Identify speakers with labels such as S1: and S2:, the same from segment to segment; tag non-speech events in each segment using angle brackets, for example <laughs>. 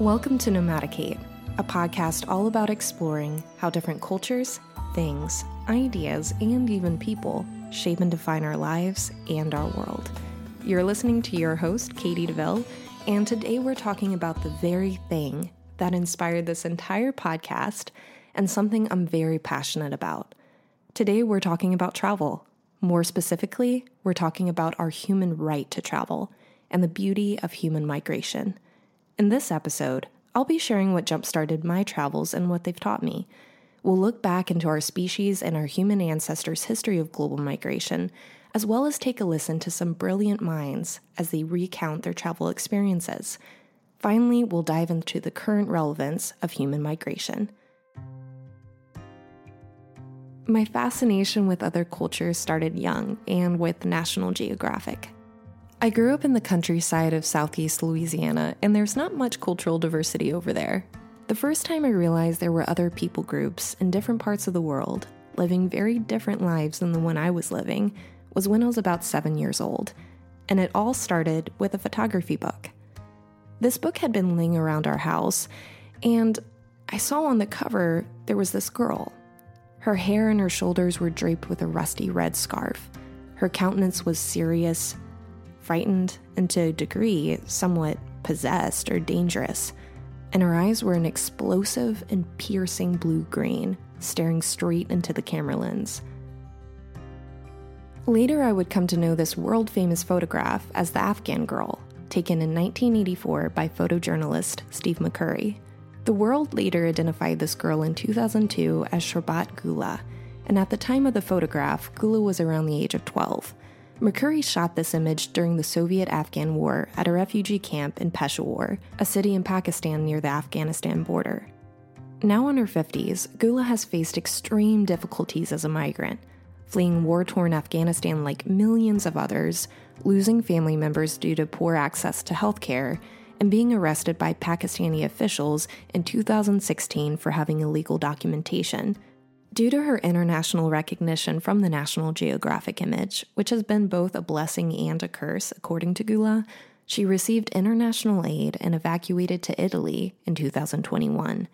S1: Welcome to Nomadikate, a podcast all about exploring how different cultures, things, ideas, and even people shape and define our lives and our world. You're listening to your host, Katie DeVille, and today we're talking about the very thing that inspired this entire podcast and something I'm very passionate about. Today we're talking about travel. More specifically, we're talking about our human right to travel and the beauty of human migration. In this episode, I'll be sharing what jump-started my travels and what they've taught me. We'll look back into our species and our human ancestors' history of global migration, as well as take a listen to some brilliant minds as they recount their travel experiences. Finally, we'll dive into the current relevance of human migration. My fascination with other cultures started young and with National Geographic. I grew up in the countryside of southeast Louisiana, and there's not much cultural diversity over there. The first time I realized there were other people groups in different parts of the world, living very different lives than the one I was living, was when I was about seven years old, and it all started with a photography book. This book had been laying around our house, and I saw on the cover there was this girl. Her hair and her shoulders were draped with a rusty red scarf. Her countenance was serious, frightened, and to a degree, somewhat possessed or dangerous. And her eyes were an explosive and piercing blue green, staring straight into the camera lens. Later, I would come to know this world famous photograph as the Afghan Girl, taken in 1984 by photojournalist Steve McCurry. The world later identified this girl in 2002 as Sharbat Gula, and at the time of the photograph, Gula was around the age of 12. McCurry shot this image during the Soviet Afghan War at a refugee camp in Peshawar, a city in Pakistan near the Afghanistan border. Now in her 50s, Gula has faced extreme difficulties as a migrant, fleeing war torn Afghanistan like millions of others, losing family members due to poor access to healthcare, and being arrested by Pakistani officials in 2016 for having illegal documentation, Due to her international recognition from the National Geographic image, which has been both a blessing and a curse, according to Gula, she received international aid and evacuated to Italy in 2021.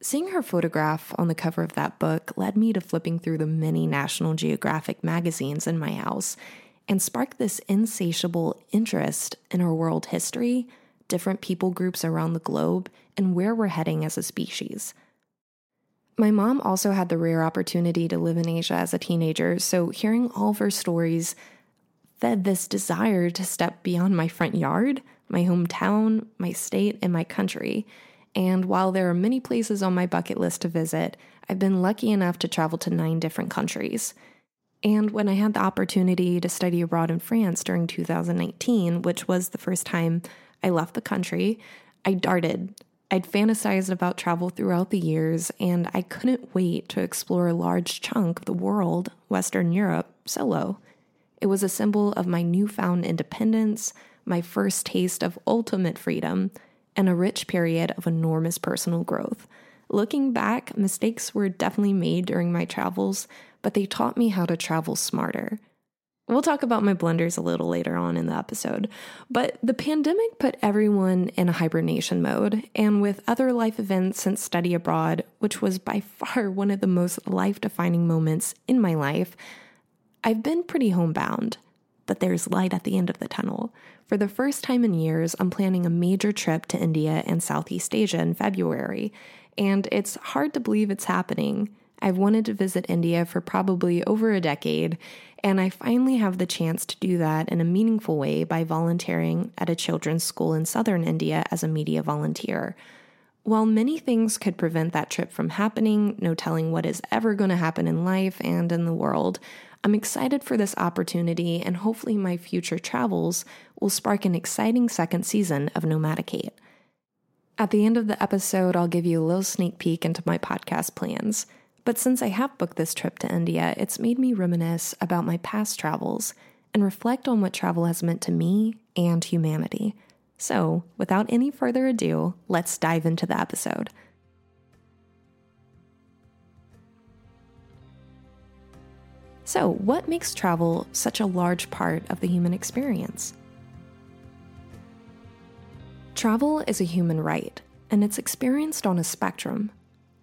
S1: Seeing her photograph on the cover of that book led me to flipping through the many National Geographic magazines in my house and sparked this insatiable interest in our world history, different people groups around the globe, and where we're heading as a species. My mom also had the rare opportunity to live in Asia as a teenager, so hearing all of her stories fed this desire to step beyond my front yard, my hometown, my state, and my country. And while there are many places on my bucket list to visit, I've been lucky enough to travel to nine different countries. And when I had the opportunity to study abroad in France during 2019, which was the first time I left the country, I darted I'd fantasized about travel throughout the years, and I couldn't wait to explore a large chunk of the world, Western Europe, solo. It was a symbol of my newfound independence, my first taste of ultimate freedom, and a rich period of enormous personal growth. Looking back, mistakes were definitely made during my travels, but they taught me how to travel smarter. We'll talk about my blunders a little later on in the episode. But the pandemic put everyone in a hibernation mode, and with other life events since study abroad, which was by far <laughs> one of the most life defining moments in my life, I've been pretty homebound. But there's light at the end of the tunnel. For the first time in years, I'm planning a major trip to India and Southeast Asia in February, and it's hard to believe it's happening. I've wanted to visit India for probably over a decade, and I finally have the chance to do that in a meaningful way by volunteering at a children's school in southern India as a media volunteer. While many things could prevent that trip from happening, no telling what is ever going to happen in life and in the world, I'm excited for this opportunity, and hopefully, my future travels will spark an exciting second season of Nomadikate. At the end of the episode, I'll give you a little sneak peek into my podcast plans. But since I have booked this trip to India, it's made me reminisce about my past travels and reflect on what travel has meant to me and humanity. So, without any further ado, let's dive into the episode. So, what makes travel such a large part of the human experience? Travel is a human right, and it's experienced on a spectrum.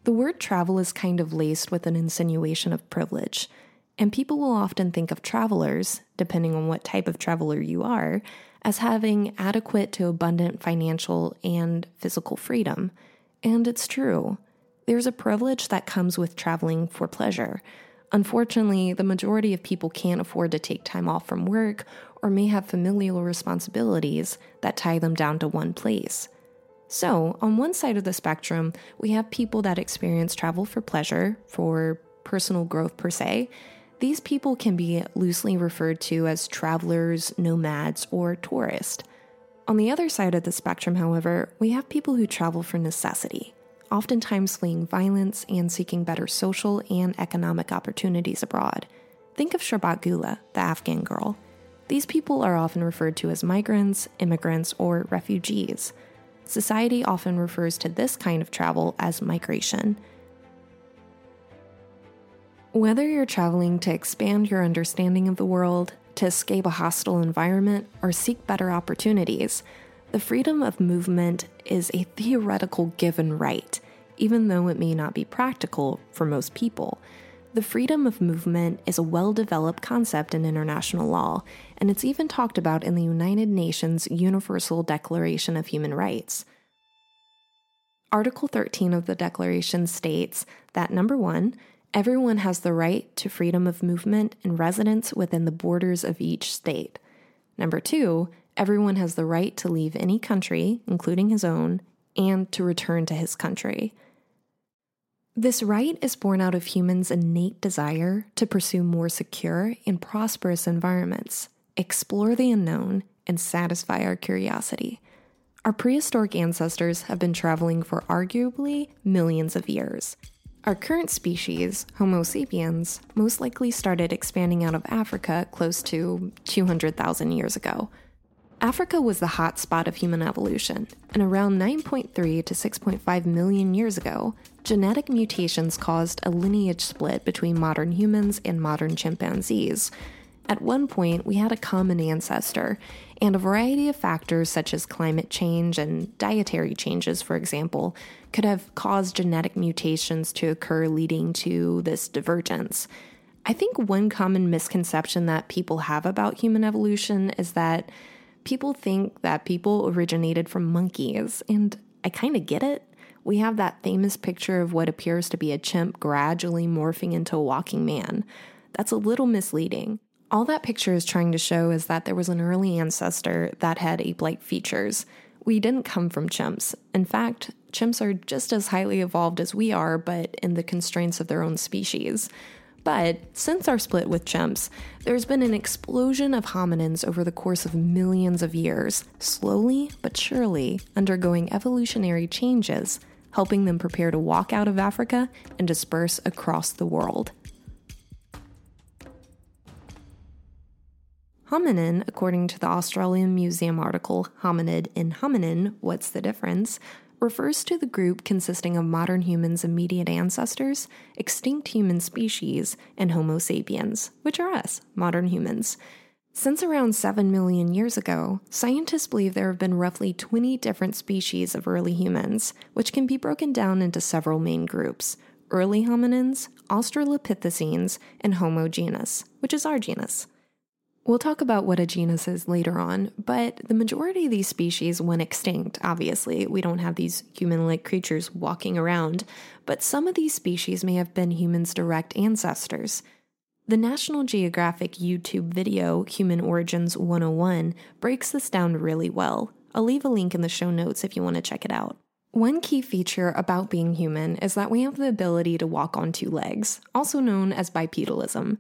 S1: The word travel is kind of laced with an insinuation of privilege, and people will often think of travelers, depending on what type of traveler you are, as having adequate to abundant financial and physical freedom. And it's true. There's a privilege that comes with traveling for pleasure. Unfortunately, the majority of people can't afford to take time off from work or may have familial responsibilities that tie them down to one place. So, on one side of the spectrum, we have people that experience travel for pleasure, for personal growth per se. These people can be loosely referred to as travelers, nomads, or tourists. On the other side of the spectrum, however, we have people who travel for necessity oftentimes fleeing violence and seeking better social and economic opportunities abroad. Think of Sharbat Gula, the Afghan girl. These people are often referred to as migrants, immigrants, or refugees. Society often refers to this kind of travel as migration. Whether you're traveling to expand your understanding of the world, to escape a hostile environment, or seek better opportunities, the freedom of movement is a theoretical given right, even though it may not be practical for most people. The freedom of movement is a well developed concept in international law, and it's even talked about in the United Nations Universal Declaration of Human Rights. Article 13 of the Declaration states that number one, everyone has the right to freedom of movement and residence within the borders of each state. Number two, everyone has the right to leave any country, including his own, and to return to his country. This right is born out of humans' innate desire to pursue more secure and prosperous environments, explore the unknown, and satisfy our curiosity. Our prehistoric ancestors have been traveling for arguably millions of years. Our current species, Homo sapiens, most likely started expanding out of Africa close to 200,000 years ago. Africa was the hot spot of human evolution, and around 9.3 to 6.5 million years ago, genetic mutations caused a lineage split between modern humans and modern chimpanzees. At one point, we had a common ancestor, and a variety of factors such as climate change and dietary changes, for example, could have caused genetic mutations to occur, leading to this divergence. I think one common misconception that people have about human evolution is that people think that people originated from monkeys, and I kind of get it. We have that famous picture of what appears to be a chimp gradually morphing into a walking man. That's a little misleading. All that picture is trying to show is that there was an early ancestor that had ape like features. We didn't come from chimps. In fact, chimps are just as highly evolved as we are, but in the constraints of their own species. But since our split with chimps, there's been an explosion of hominins over the course of millions of years, slowly but surely undergoing evolutionary changes, helping them prepare to walk out of Africa and disperse across the world. Hominin, according to the Australian Museum article Hominid in Hominin What's the Difference, refers to the group consisting of modern humans' immediate ancestors, extinct human species, and Homo sapiens, which are us, modern humans. Since around 7 million years ago, scientists believe there have been roughly 20 different species of early humans, which can be broken down into several main groups early hominins, Australopithecines, and Homo genus, which is our genus. We'll talk about what a genus is later on, but the majority of these species went extinct, obviously. We don't have these human like creatures walking around, but some of these species may have been humans' direct ancestors. The National Geographic YouTube video, Human Origins 101, breaks this down really well. I'll leave a link in the show notes if you want to check it out. One key feature about being human is that we have the ability to walk on two legs, also known as bipedalism.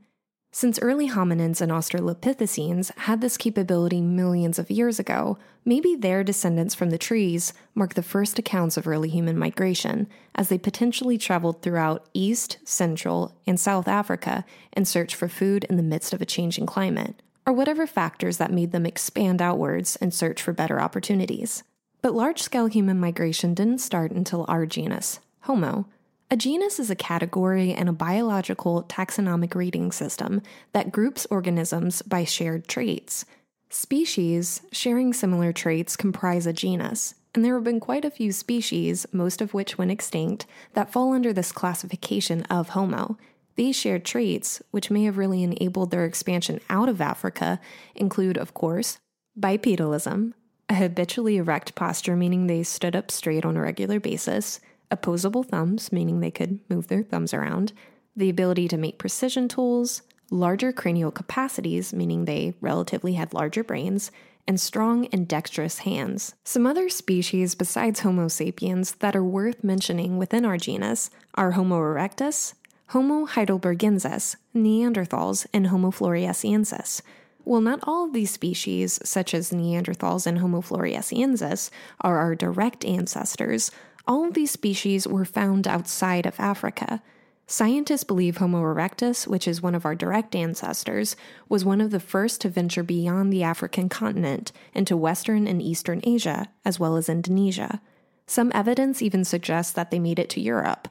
S1: Since early hominins and Australopithecines had this capability millions of years ago, maybe their descendants from the trees mark the first accounts of early human migration, as they potentially traveled throughout East, Central, and South Africa in search for food in the midst of a changing climate, or whatever factors that made them expand outwards and search for better opportunities. But large scale human migration didn't start until our genus, Homo, a genus is a category in a biological taxonomic rating system that groups organisms by shared traits. Species sharing similar traits comprise a genus, and there have been quite a few species, most of which went extinct, that fall under this classification of Homo. These shared traits, which may have really enabled their expansion out of Africa, include, of course, bipedalism, a habitually erect posture, meaning they stood up straight on a regular basis, opposable thumbs, meaning they could move their thumbs around, the ability to make precision tools, larger cranial capacities, meaning they relatively had larger brains, and strong and dexterous hands. Some other species besides Homo sapiens that are worth mentioning within our genus are Homo erectus, Homo heidelbergensis, Neanderthals, and Homo floresiensis. While not all of these species, such as Neanderthals and Homo floresiensis, are our direct ancestors, all these species were found outside of Africa. Scientists believe Homo erectus, which is one of our direct ancestors, was one of the first to venture beyond the African continent into Western and Eastern Asia, as well as Indonesia. Some evidence even suggests that they made it to Europe.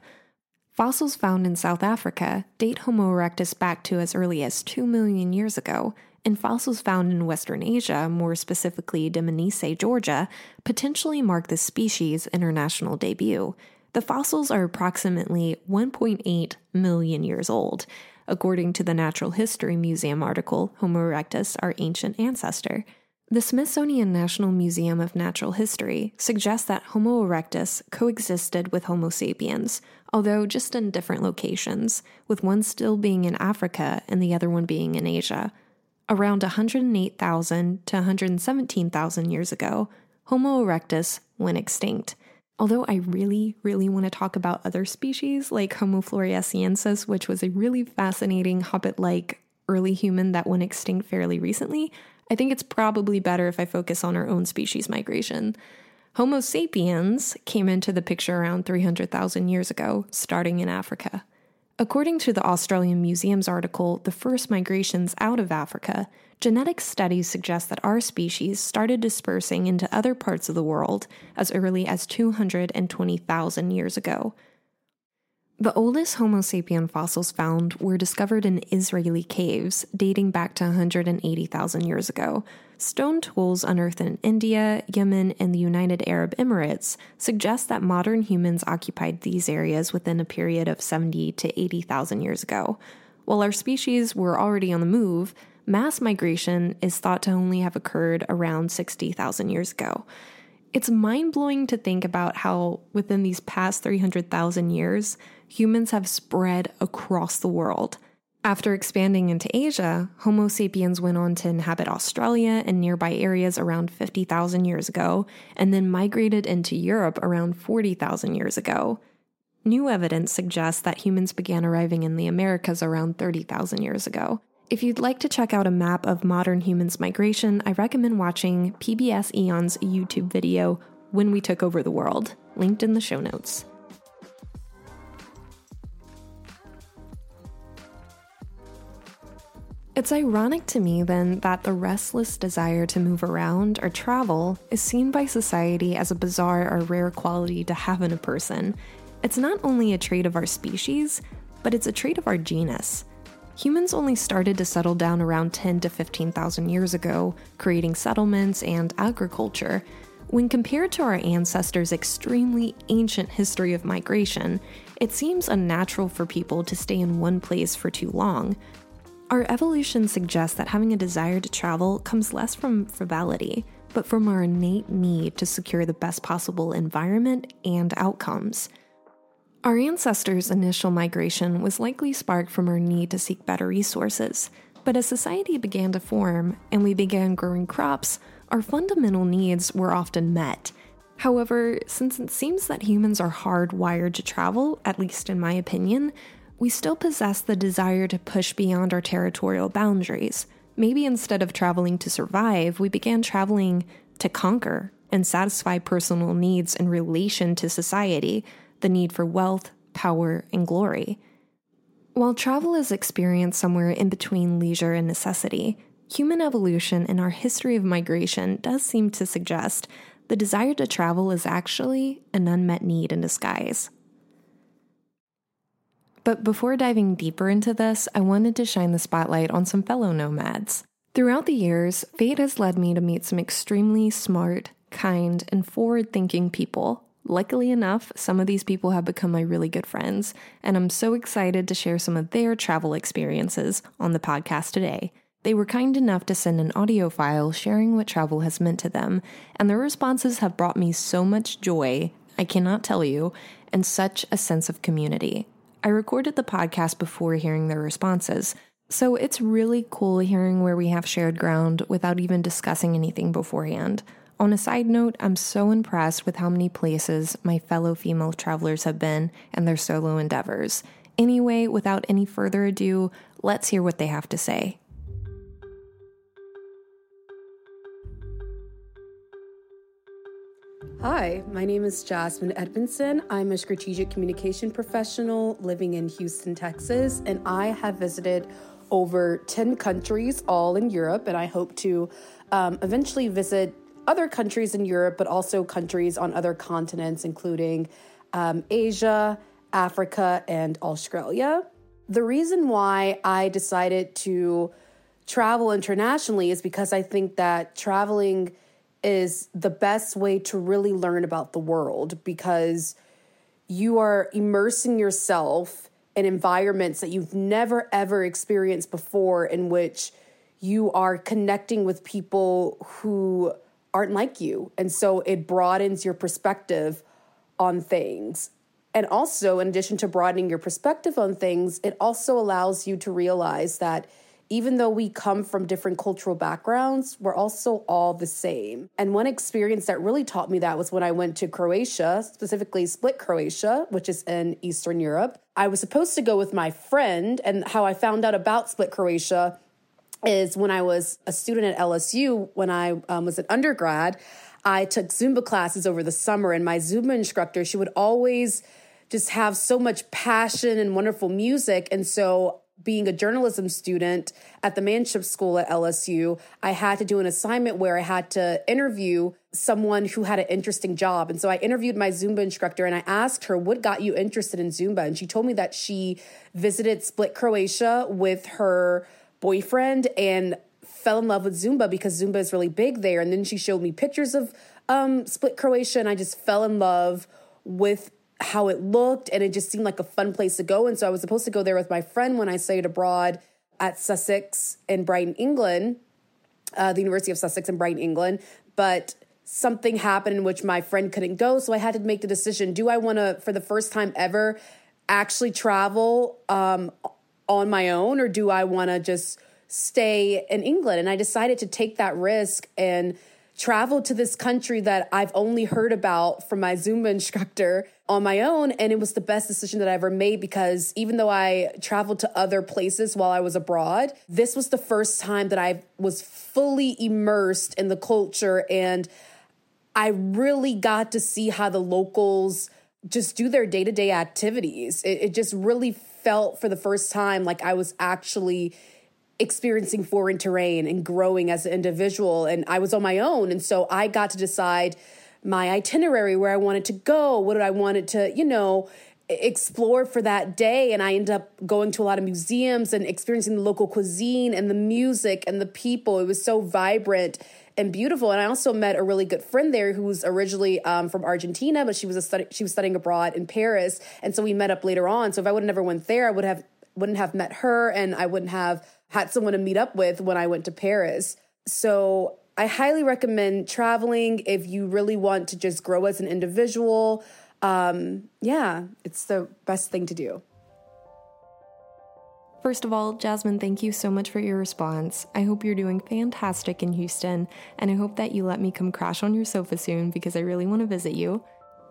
S1: Fossils found in South Africa date Homo erectus back to as early as 2 million years ago, and fossils found in Western Asia, more specifically Dmanisi, Georgia, potentially mark the species' international debut. The fossils are approximately 1.8 million years old. According to the Natural History Museum article, Homo erectus, our ancient ancestor. The Smithsonian National Museum of Natural History suggests that Homo erectus coexisted with Homo sapiens, although just in different locations, with one still being in Africa and the other one being in Asia. Around 108,000 to 117,000 years ago, Homo erectus went extinct. Although I really, really want to talk about other species like Homo floresiensis, which was a really fascinating hobbit like early human that went extinct fairly recently, I think it's probably better if I focus on our own species migration. Homo sapiens came into the picture around 300,000 years ago, starting in Africa. According to the Australian Museum's article, The First Migrations Out of Africa, genetic studies suggest that our species started dispersing into other parts of the world as early as 220,000 years ago. The oldest Homo sapien fossils found were discovered in Israeli caves dating back to 180,000 years ago. Stone tools unearthed in India, Yemen, and the United Arab Emirates suggest that modern humans occupied these areas within a period of 70 to 80,000 years ago. While our species were already on the move, mass migration is thought to only have occurred around 60,000 years ago. It's mind blowing to think about how, within these past 300,000 years, humans have spread across the world. After expanding into Asia, Homo sapiens went on to inhabit Australia and nearby areas around 50,000 years ago, and then migrated into Europe around 40,000 years ago. New evidence suggests that humans began arriving in the Americas around 30,000 years ago. If you'd like to check out a map of modern humans' migration, I recommend watching PBS Eons YouTube video, When We Took Over the World, linked in the show notes. It's ironic to me, then, that the restless desire to move around or travel is seen by society as a bizarre or rare quality to have in a person. It's not only a trait of our species, but it's a trait of our genus. Humans only started to settle down around 10 to 15,000 years ago, creating settlements and agriculture. When compared to our ancestors' extremely ancient history of migration, it seems unnatural for people to stay in one place for too long. Our evolution suggests that having a desire to travel comes less from frivolity, but from our innate need to secure the best possible environment and outcomes. Our ancestors' initial migration was likely sparked from our need to seek better resources, but as society began to form and we began growing crops, our fundamental needs were often met. However, since it seems that humans are hardwired to travel, at least in my opinion, we still possess the desire to push beyond our territorial boundaries. Maybe instead of traveling to survive, we began traveling to conquer and satisfy personal needs in relation to society, the need for wealth, power, and glory. While travel is experienced somewhere in between leisure and necessity, human evolution and our history of migration does seem to suggest the desire to travel is actually an unmet need in disguise. But before diving deeper into this, I wanted to shine the spotlight on some fellow nomads. Throughout the years, fate has led me to meet some extremely smart, kind, and forward thinking people. Luckily enough, some of these people have become my really good friends, and I'm so excited to share some of their travel experiences on the podcast today. They were kind enough to send an audio file sharing what travel has meant to them, and their responses have brought me so much joy, I cannot tell you, and such a sense of community. I recorded the podcast before hearing their responses, so it's really cool hearing where we have shared ground without even discussing anything beforehand. On a side note, I'm so impressed with how many places my fellow female travelers have been and their solo endeavors. Anyway, without any further ado, let's hear what they have to say.
S2: Hi, my name is Jasmine Edmondson. I'm a strategic communication professional living in Houston, Texas, and I have visited over 10 countries, all in Europe, and I hope to um, eventually visit other countries in Europe, but also countries on other continents, including um, Asia, Africa, and Australia. The reason why I decided to travel internationally is because I think that traveling is the best way to really learn about the world because you are immersing yourself in environments that you've never ever experienced before, in which you are connecting with people who aren't like you. And so it broadens your perspective on things. And also, in addition to broadening your perspective on things, it also allows you to realize that even though we come from different cultural backgrounds, we're also all the same. And one experience that really taught me that was when I went to Croatia, specifically Split, Croatia, which is in Eastern Europe. I was supposed to go with my friend, and how I found out about Split, Croatia is when I was a student at LSU, when I um, was an undergrad, I took Zumba classes over the summer, and my Zumba instructor, she would always just have so much passion and wonderful music. And so, being a journalism student at the Manship School at LSU, I had to do an assignment where I had to interview someone who had an interesting job. And so I interviewed my Zumba instructor and I asked her, What got you interested in Zumba? And she told me that she visited Split, Croatia with her boyfriend and fell in love with Zumba because Zumba is really big there. And then she showed me pictures of um, Split Croatia, and I just fell in love with how it looked, and it just seemed like a fun place to go. And so I was supposed to go there with my friend when I studied abroad at Sussex in Brighton, England, uh, the University of Sussex in Brighton, England. But something happened in which my friend couldn't go, so I had to make the decision: Do I want to, for the first time ever, actually travel um, on my own or do I want to just stay in England? And I decided to take that risk and travel to this country that I've only heard about from my Zumba instructor on my own. And it was the best decision that I ever made because even though I traveled to other places while I was abroad, this was the first time that I was fully immersed in the culture. And I really got to see how the locals just do their day to day activities. It, it just really felt for the first time like I was actually experiencing foreign terrain and growing as an individual. And I was on my own. And so I got to decide my itinerary, where I wanted to go, what I wanted to, you know, explore for that day. And I ended up going to a lot of museums and experiencing the local cuisine and the music and the people. It was so vibrant and beautiful. And I also met a really good friend there who was originally um, from Argentina, but she was a she was studying abroad in Paris, and so we met up later on. So if I would have never went there, I would have wouldn't have met her, and I wouldn't have had someone to meet up with when I went to Paris. So I highly recommend traveling if you really want to just grow as an individual. Um, yeah, it's the best thing to do.
S1: First of all, Jasmine, thank you so much for your response. I hope you're doing fantastic in Houston, and I hope that you let me come crash on your sofa soon because I really want to visit you.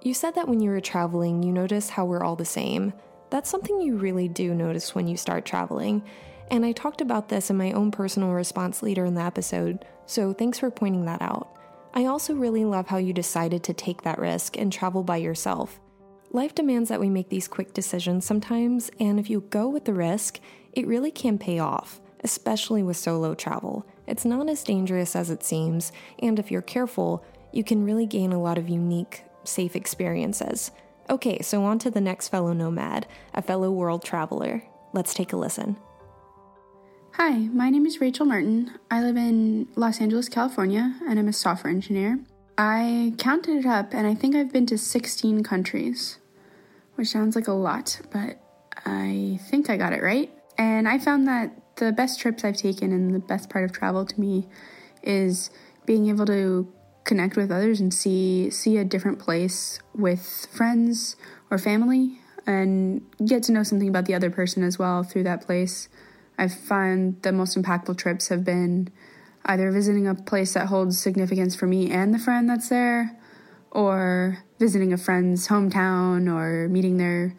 S1: You said that when you were traveling, you noticed how we're all the same. That's something you really do notice when you start traveling. And I talked about this in my own personal response later in the episode, so thanks for pointing that out. I also really love how you decided to take that risk and travel by yourself. Life demands that we make these quick decisions sometimes, and if you go with the risk, it really can pay off, especially with solo travel. It's not as dangerous as it seems, and if you're careful, you can really gain a lot of unique, safe experiences. Okay, so on to the next fellow nomad, a fellow world traveler. Let's take a listen.
S3: Hi, my name is Rachel Merton. I live in Los Angeles, California, and I'm a software engineer. I counted it up and I think I've been to 16 countries, which sounds like a lot, but I think I got it right. And I found that the best trips I've taken and the best part of travel to me is being able to connect with others and see see a different place with friends or family and get to know something about the other person as well through that place. I find the most impactful trips have been either visiting a place that holds significance for me and the friend that's there, or visiting a friend's hometown, or meeting their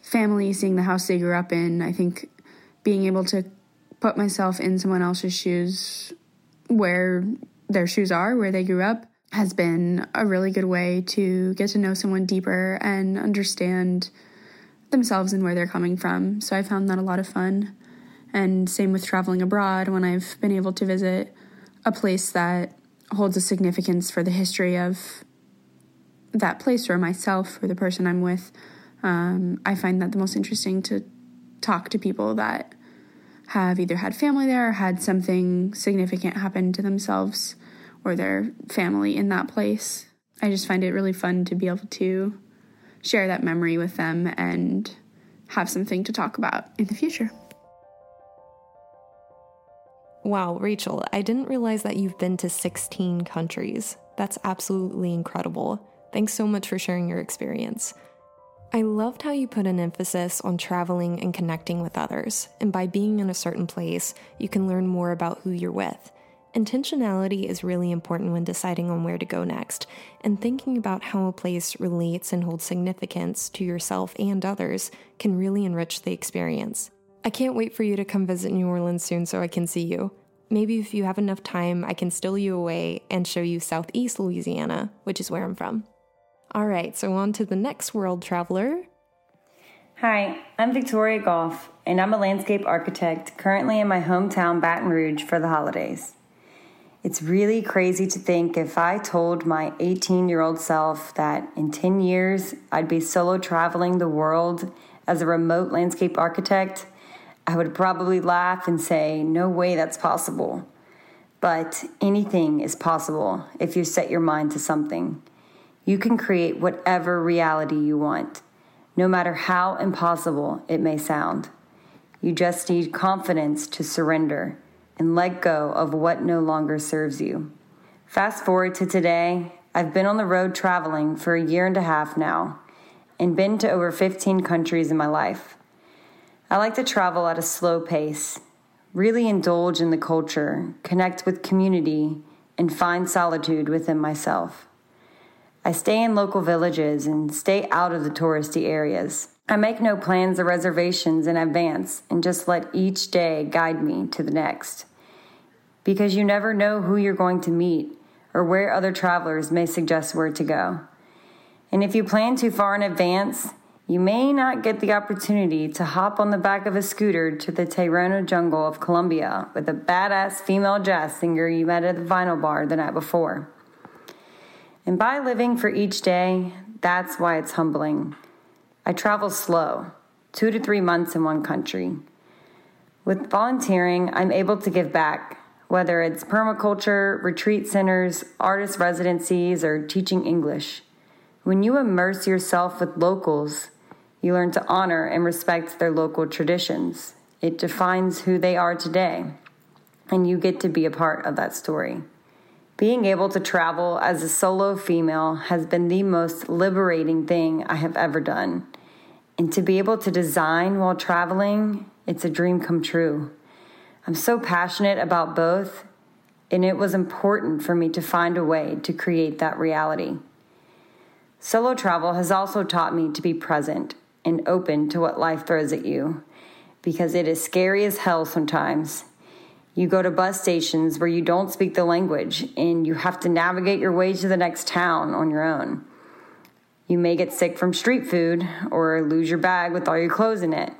S3: family, seeing the house they grew up in. I think being able to put myself in someone else's shoes where their shoes are, where they grew up, has been a really good way to get to know someone deeper and understand themselves and where they're coming from. So I found that a lot of fun. And same with traveling abroad when I've been able to visit a place that holds a significance for the history of that place or myself or the person I'm with. Um, I find that the most interesting to talk to people that have either had family there or had something significant happen to themselves or their family in that place. I just find it really fun to be able to share that memory with them and have something to talk about in the future.
S1: Wow, Rachel, I didn't realize that you've been to 16 countries. That's absolutely incredible. Thanks so much for sharing your experience. I loved how you put an emphasis on traveling and connecting with others, and by being in a certain place, you can learn more about who you're with. Intentionality is really important when deciding on where to go next, and thinking about how a place relates and holds significance to yourself and others can really enrich the experience. I can't wait for you to come visit New Orleans soon so I can see you. Maybe if you have enough time, I can steal you away and show you Southeast Louisiana, which is where I'm from. All right, so on to the next world traveler.
S4: Hi, I'm Victoria Goff, and I'm a landscape architect currently in my hometown, Baton Rouge, for the holidays. It's really crazy to think if I told my 18 year old self that in 10 years I'd be solo traveling the world as a remote landscape architect I would probably laugh and say, No way that's possible. But anything is possible if you set your mind to something. You can create whatever reality you want, no matter how impossible it may sound. You just need confidence to surrender and let go of what no longer serves you. Fast forward to today, I've been on the road traveling for a year and a half now and been to over 15 countries in my life. I like to travel at a slow pace, really indulge in the culture, connect with community, and find solitude within myself. I stay in local villages and stay out of the touristy areas. I make no plans or reservations in advance and just let each day guide me to the next. Because you never know who you're going to meet or where other travelers may suggest where to go. And if you plan too far in advance, you may not get the opportunity to hop on the back of a scooter to the Tairona jungle of Colombia with a badass female jazz singer you met at the vinyl bar the night before. And by living for each day, that's why it's humbling. I travel slow, two to three months in one country. With volunteering, I'm able to give back, whether it's permaculture, retreat centers, artist residencies, or teaching English. When you immerse yourself with locals, you learn to honor and respect their local traditions. It defines who they are today, and you get to be a part of that story. Being able to travel as a solo female has been the most liberating thing I have ever done. And to be able to design while traveling, it's a dream come true. I'm so passionate about both, and it was important for me to find a way to create that reality. Solo travel has also taught me to be present and open to what life throws at you because it is scary as hell sometimes. You go to bus stations where you don't speak the language and you have to navigate your way to the next town on your own. You may get sick from street food or lose your bag with all your clothes in it,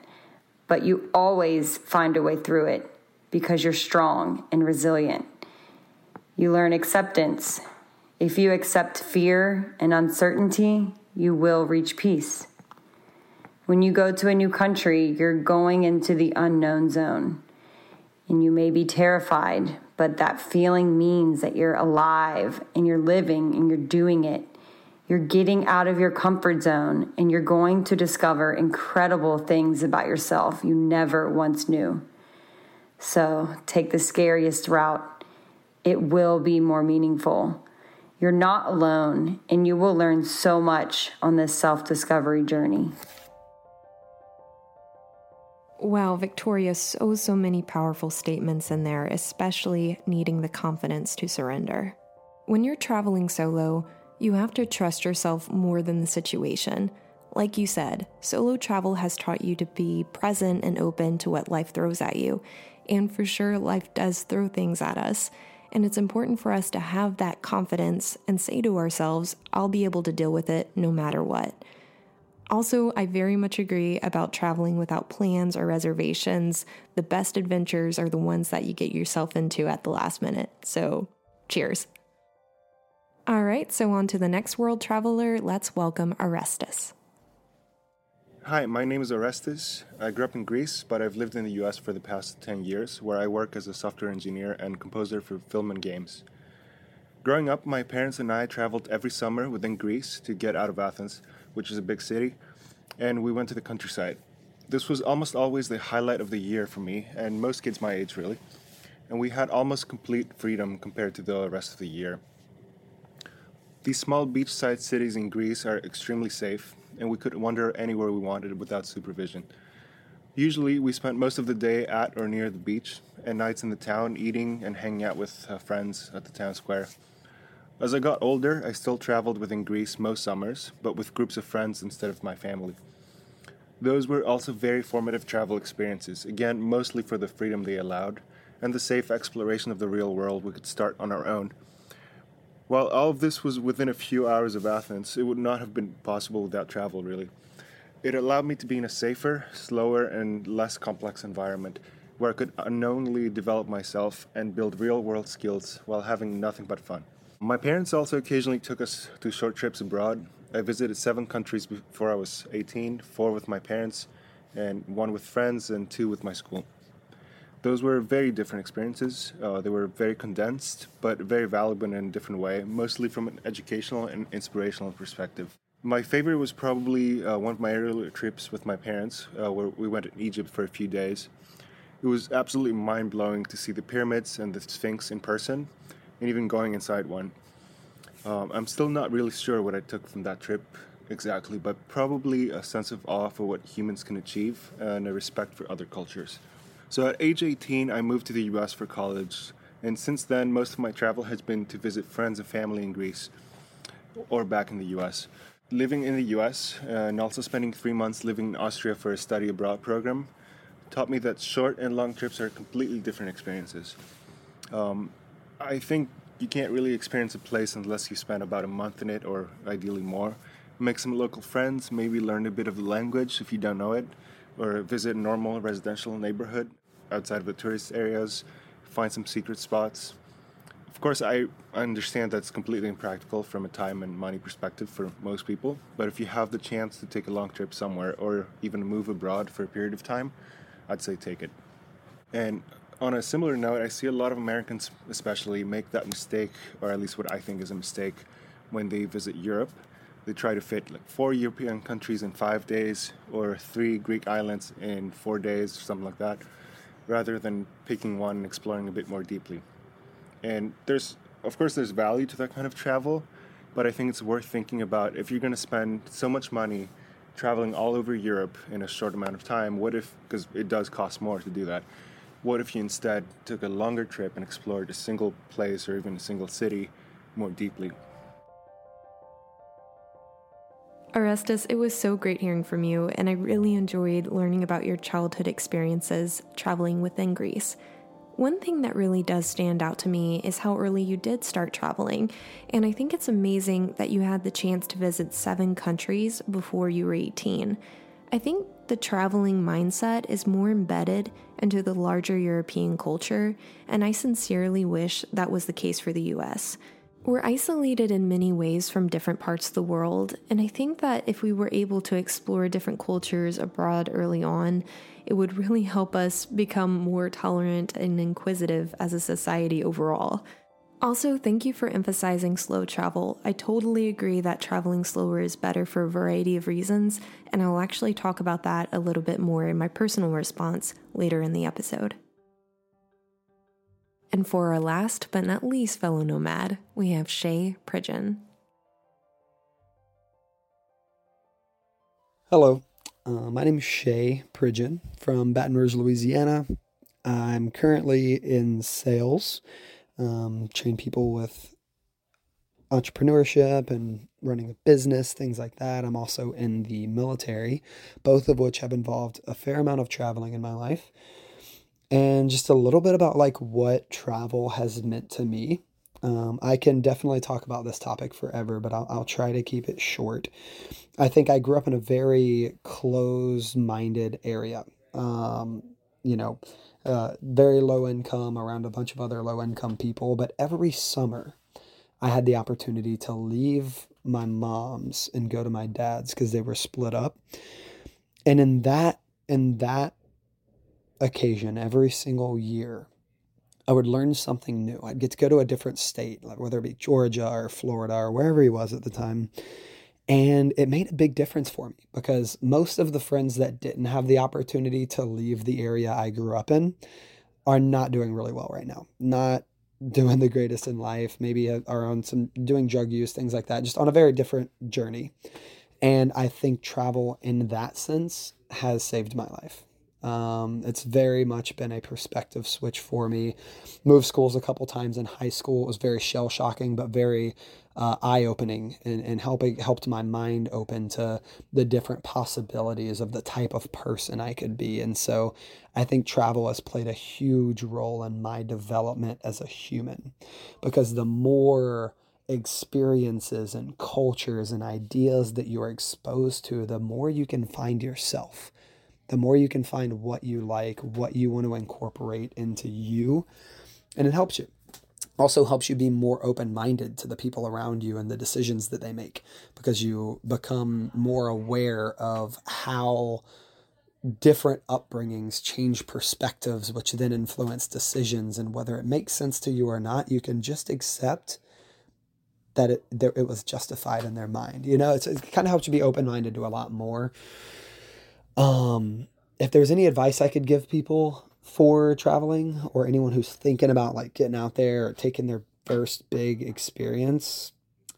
S4: but you always find a way through it because you're strong and resilient. You learn acceptance. If you accept fear and uncertainty, you will reach peace. When you go to a new country, you're going into the unknown zone. And you may be terrified, but that feeling means that you're alive and you're living and you're doing it. You're getting out of your comfort zone and you're going to discover incredible things about yourself you never once knew. So take the scariest route. It will be more meaningful. You're not alone, and you will learn so much on this self discovery journey.
S1: Wow, Victoria, so, so many powerful statements in there, especially needing the confidence to surrender. When you're traveling solo, you have to trust yourself more than the situation. Like you said, solo travel has taught you to be present and open to what life throws at you. And for sure, life does throw things at us. And it's important for us to have that confidence and say to ourselves, I'll be able to deal with it no matter what. Also, I very much agree about traveling without plans or reservations. The best adventures are the ones that you get yourself into at the last minute. So, cheers. All right, so on to the next world traveler. Let's welcome Orestes.
S5: Hi, my name is Orestes. I grew up in Greece, but I've lived in the US for the past 10 years, where I work as a software engineer and composer for film and games. Growing up, my parents and I traveled every summer within Greece to get out of Athens which is a big city, and we went to the countryside. This was almost always the highlight of the year for me, and most kids my age, really. And we had almost complete freedom compared to the rest of the year. These small beachside cities in Greece are extremely safe, and we could wander anywhere we wanted without supervision. Usually, we spent most of the day at or near the beach, and nights in the town eating and hanging out with uh, friends at the town square. As I got older, I still traveled within Greece most summers, but with groups of friends instead of my family. Those were also very formative travel experiences, again, mostly for the freedom they allowed and the safe exploration of the real world we could start on our own. While all of this was within a few hours of Athens, it would not have been possible without travel, really. It allowed me to be in a safer, slower, and less complex environment where I could unknowingly develop myself and build real world skills while having nothing but fun. My parents also occasionally took us to short trips abroad. I visited seven countries before I was 18, four with my parents, and one with friends, and two with my school. Those were very different experiences. Uh, they were very condensed, but very valuable in a different way, mostly from an educational and inspirational perspective. My favorite was probably uh, one of my earlier trips with my parents, uh, where we went to Egypt for a few days. It was absolutely mind blowing to see the pyramids and the Sphinx in person, and even going inside one. Um, I'm still not really sure what I took from that trip exactly, but probably a sense of awe for what humans can achieve and a respect for other cultures. So at age 18, I moved to the US for college, and since then, most of my travel has been to visit friends and family in Greece or back in the US. Living in the US and also spending three months living in Austria for a study abroad program taught me that short and long trips are completely different experiences. Um, I think you can't really experience a place unless you spend about a month in it or ideally more. Make some local friends, maybe learn a bit of the language if you don't know it, or visit a normal residential neighborhood outside of the tourist areas, find some secret spots. Of course, I understand that's completely impractical from a time and money perspective for most people, but if you have the chance to take a long trip somewhere or even move abroad for a period of time, I'd say take it. And on a similar note, I see a lot of Americans, especially, make that mistake, or at least what I think is a mistake, when they visit Europe. They try to fit like four European countries in five days, or three Greek islands in four days, something like that, rather than picking one and exploring a bit more deeply. And there's, of course, there's value to that kind of travel, but I think it's worth thinking about if you're going to spend so much money traveling all over Europe in a short amount of time, what if, because it does cost more to do that what if you instead took a longer trip and explored a single place or even a single city more deeply?
S1: Orestes, it was so great hearing from you, and I really enjoyed learning about your childhood experiences traveling within Greece. One thing that really does stand out to me is how early you did start traveling, and I think it's amazing that you had the chance to visit seven countries before you were 18. I think the traveling mindset is more embedded into the larger European culture, and I sincerely wish that was the case for the US. We're isolated in many ways from different parts of the world, and I think that if we were able to explore different cultures abroad early on, it would really help us become more tolerant and inquisitive as a society overall. Also, thank you for emphasizing slow travel. I totally agree that traveling slower is better for a variety of reasons, and I'll actually talk about that a little bit more in my personal response later in the episode. And for our last but not least fellow nomad, we have Shay Pridgeon.
S6: Hello, uh, my name is Shay Pridgeon from Baton Rouge, Louisiana. I'm currently in sales, um, train people with entrepreneurship and running a business, things like that. I'm also in the military, both of which have involved a fair amount of traveling in my life and just a little bit about like what travel has meant to me. Um, I can definitely talk about this topic forever, but I'll, I'll try to keep it short. I think I grew up in a very closed minded area. Um, you know, uh, very low income around a bunch of other low income people. But every summer, I had the opportunity to leave my mom's and go to my dad's because they were split up. And in that, in that occasion every single year, I would learn something new. I'd get to go to a different state, like whether it be Georgia or Florida or wherever he was at the time. And it made a big difference for me because most of the friends that didn't have the opportunity to leave the area I grew up in are not doing really well right now. Not doing the greatest in life, maybe are on some doing drug use, things like that, just on a very different journey. And I think travel in that sense has saved my life. Um, it's very much been a perspective switch for me. Moved schools a couple times in high school. It was very shell shocking, but very uh, eye opening and, and helping helped my mind open to the different possibilities of the type of person I could be. And so I think travel has played a huge role in my development as a human because the more experiences and cultures and ideas that you're exposed to, the more you can find yourself the more you can find what you like, what you want to incorporate into you, and it helps you. Also helps you be more open minded to the people around you and the decisions that they make because you become more aware of how different upbringings change perspectives, which then influence decisions. And whether it makes sense to you or not, you can just accept that it, it was justified in their mind. You know, it kind of helps you be open minded to a lot more. Um, if there's any advice I could give people for traveling or anyone who's thinking about like getting out there or taking their first big experience,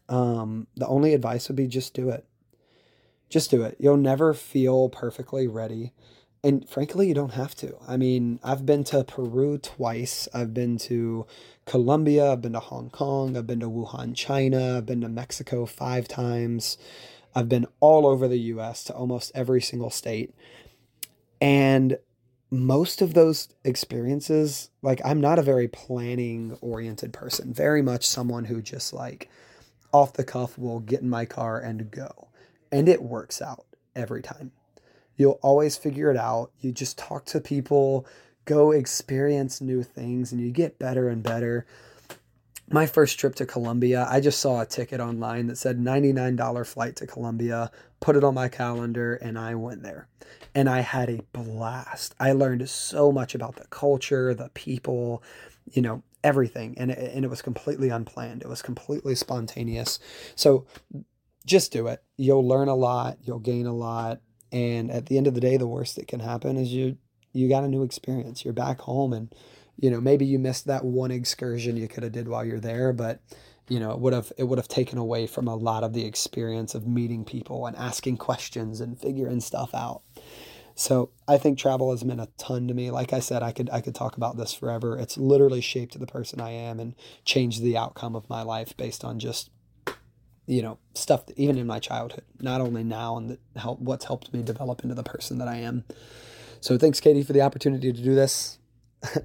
S6: um, the only advice would be just do it. Just do it. You'll never feel perfectly ready. And frankly, you don't have to. I mean, I've been to Peru twice. I've been to Colombia. I've been to Hong Kong. I've been to Wuhan, China. I've been to Mexico five times. I've been all over the US to almost every single state. And most of those experiences, like I'm not a very planning oriented person, very much someone who just like off the cuff will get in my car and go. And it works out every time. You'll always figure it out. You just talk to people, go experience new things, and you get better and better my first trip to Colombia, I just saw a ticket online that said $99 flight to Colombia, put it on my calendar, and I went there. And I had a blast. I learned so much about the culture, the people, you know, everything. And it, and it was completely unplanned, it was completely spontaneous. So just do it. You'll learn a lot, you'll gain a lot. And at the end of the day, the worst that can happen is you you got a new experience. You're back home and you know maybe you missed that one excursion you could have did while you're there but you know it would have it would have taken away from a lot of the experience of meeting people and asking questions and figuring stuff out. So i think travel has meant a ton to me. Like i said i could i could talk about this forever. It's literally shaped the person i am and changed the outcome of my life based on just you know stuff that, even in my childhood not only now and the what's helped me develop into the person that i am. So thanks katie for the opportunity to do this. <laughs>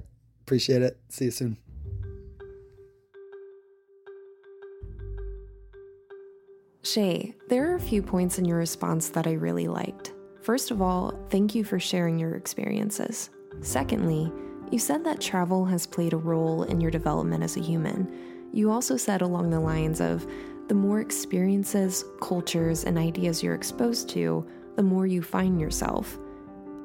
S6: Appreciate it. See you soon.
S1: Shay, there are a few points in your response that I really liked. First of all, thank you for sharing your experiences. Secondly, you said that travel has played a role in your development as a human. You also said along the lines of the more experiences, cultures, and ideas you're exposed to, the more you find yourself.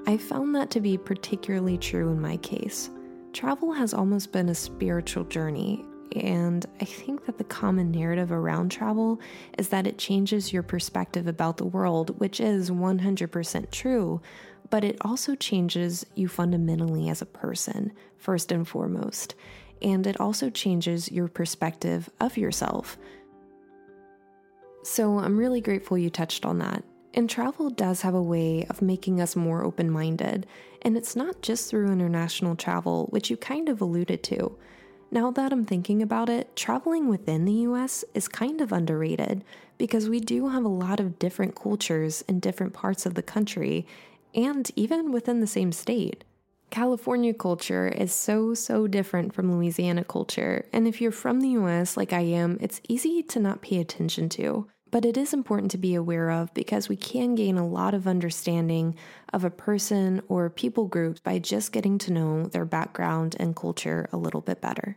S1: I found that to be particularly true in my case. Travel has almost been a spiritual journey, and I think that the common narrative around travel is that it changes your perspective about the world, which is 100% true, but it also changes you fundamentally as a person, first and foremost. And it also changes your perspective of yourself. So I'm really grateful you touched on that. And travel does have a way of making us more open minded. And it's not just through international travel, which you kind of alluded to. Now that I'm thinking about it, traveling within the US is kind of underrated because we do have a lot of different cultures in different parts of the country and even within the same state. California culture is so, so different from Louisiana culture, and if you're from the US like I am, it's easy to not pay attention to. But it is important to be aware of because we can gain a lot of understanding of a person or people group by just getting to know their background and culture a little bit better.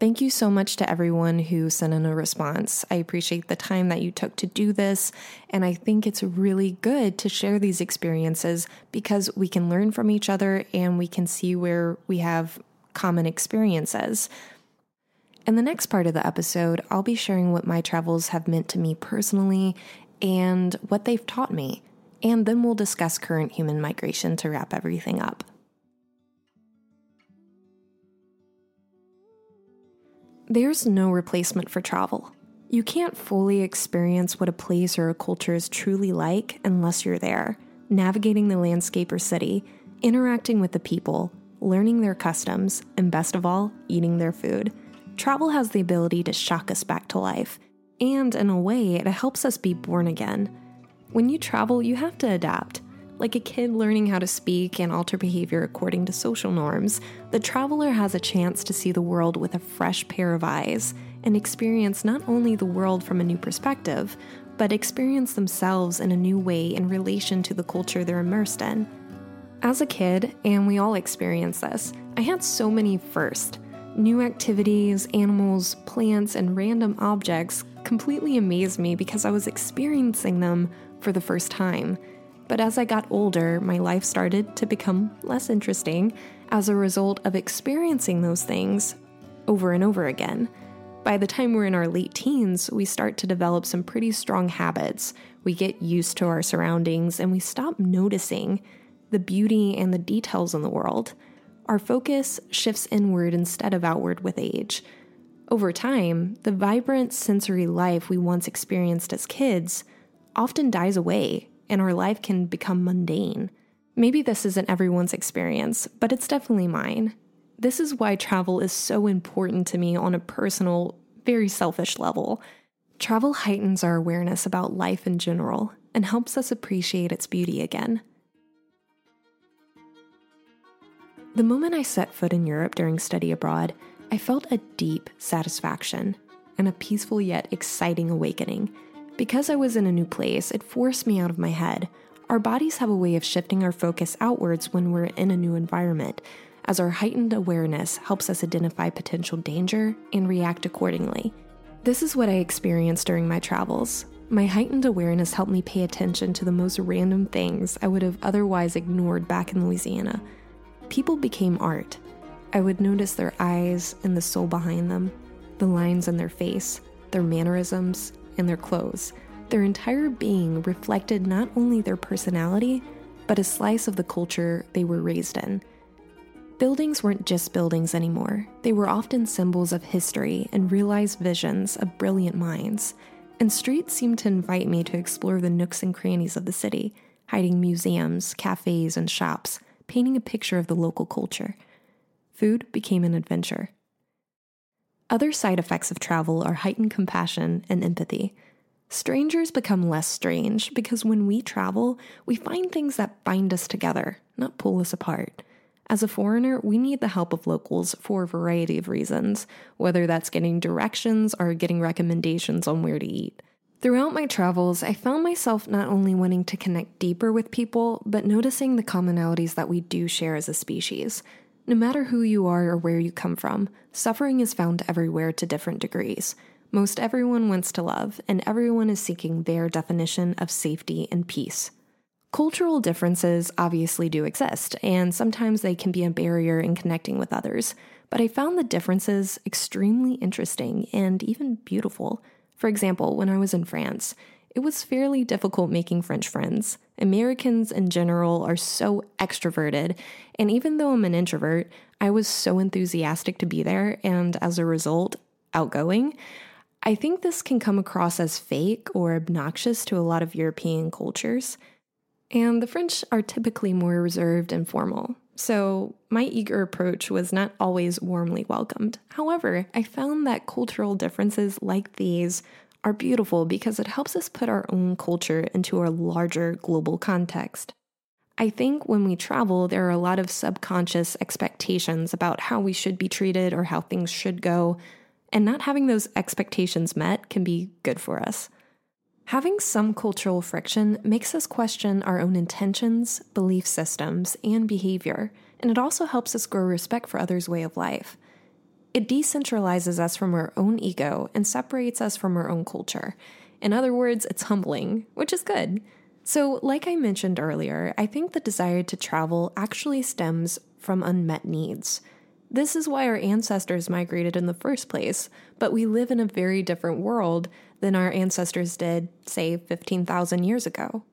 S1: Thank you so much to everyone who sent in a response. I appreciate the time that you took to do this, and I think it's really good to share these experiences because we can learn from each other and we can see where we have common experiences. In the next part of the episode, I'll be sharing what my travels have meant to me personally and what they've taught me. And then we'll discuss current human migration to wrap everything up. There's no replacement for travel. You can't fully experience what a place or a culture is truly like unless you're there, navigating the landscape or city, interacting with the people, learning their customs, and best of all, eating their food. Travel has the ability to shock us back to life, and in a way, it helps us be born again. When you travel, you have to adapt. Like a kid learning how to speak and alter behavior according to social norms, the traveler has a chance to see the world with a fresh pair of eyes and experience not only the world from a new perspective, but experience themselves in a new way in relation to the culture they're immersed in. As a kid, and we all experience this, I had so many first. New activities, animals, plants, and random objects completely amazed me because I was experiencing them for the first time. But as I got older, my life started to become less interesting as a result of experiencing those things over and over again. By the time we're in our late teens, we start to develop some pretty strong habits. We get used to our surroundings and we stop noticing the beauty and the details in the world. Our focus shifts inward instead of outward with age. Over time, the vibrant sensory life we once experienced as kids often dies away and our life can become mundane. Maybe this isn't everyone's experience, but it's definitely mine. This is why travel is so important to me on a personal, very selfish level. Travel heightens our awareness about life in general and helps us appreciate its beauty again. The moment I set foot in Europe during study abroad, I felt a deep satisfaction and a peaceful yet exciting awakening. Because I was in a new place, it forced me out of my head. Our bodies have a way of shifting our focus outwards when we're in a new environment, as our heightened awareness helps us identify potential danger and react accordingly. This is what I experienced during my travels. My heightened awareness helped me pay attention to the most random things I would have otherwise ignored back in Louisiana. People became art. I would notice their eyes and the soul behind them, the lines on their face, their mannerisms, and their clothes. Their entire being reflected not only their personality, but a slice of the culture they were raised in. Buildings weren't just buildings anymore, they were often symbols of history and realized visions of brilliant minds. And streets seemed to invite me to explore the nooks and crannies of the city, hiding museums, cafes, and shops, painting a picture of the local culture. Food became an adventure. Other side effects of travel are heightened compassion and empathy. Strangers become less strange because when we travel, we find things that bind us together, not pull us apart. As a foreigner, we need the help of locals for a variety of reasons, whether that's getting directions or getting recommendations on where to eat. Throughout my travels, I found myself not only wanting to connect deeper with people, but noticing the commonalities that we do share as a species. No matter who you are or where you come from, suffering is found everywhere to different degrees. Most everyone wants to love, and everyone is seeking their definition of safety and peace. Cultural differences obviously do exist, and sometimes they can be a barrier in connecting with others, but I found the differences extremely interesting and even beautiful. For example, when I was in France, it was fairly difficult making French friends. Americans in general are so extroverted, and even though I'm an introvert, I was so enthusiastic to be there and as a result, outgoing. I think this can come across as fake or obnoxious to a lot of European cultures. And the French are typically more reserved and formal, so my eager approach was not always warmly welcomed. However, I found that cultural differences like these are beautiful because it helps us put our own culture into a larger global context. I think when we travel, there are a lot of subconscious expectations about how we should be treated or how things should go, and not having those expectations met can be good for us. Having some cultural friction makes us question our own intentions, belief systems, and behavior, and it also helps us grow respect for others' way of life. It decentralizes us from our own ego and separates us from our own culture. In other words, it's humbling, which is good. So, like I mentioned earlier, I think the desire to travel actually stems from unmet needs. This is why our ancestors migrated in the first place, but we live in a very different world than our ancestors did, say, 15,000 years ago.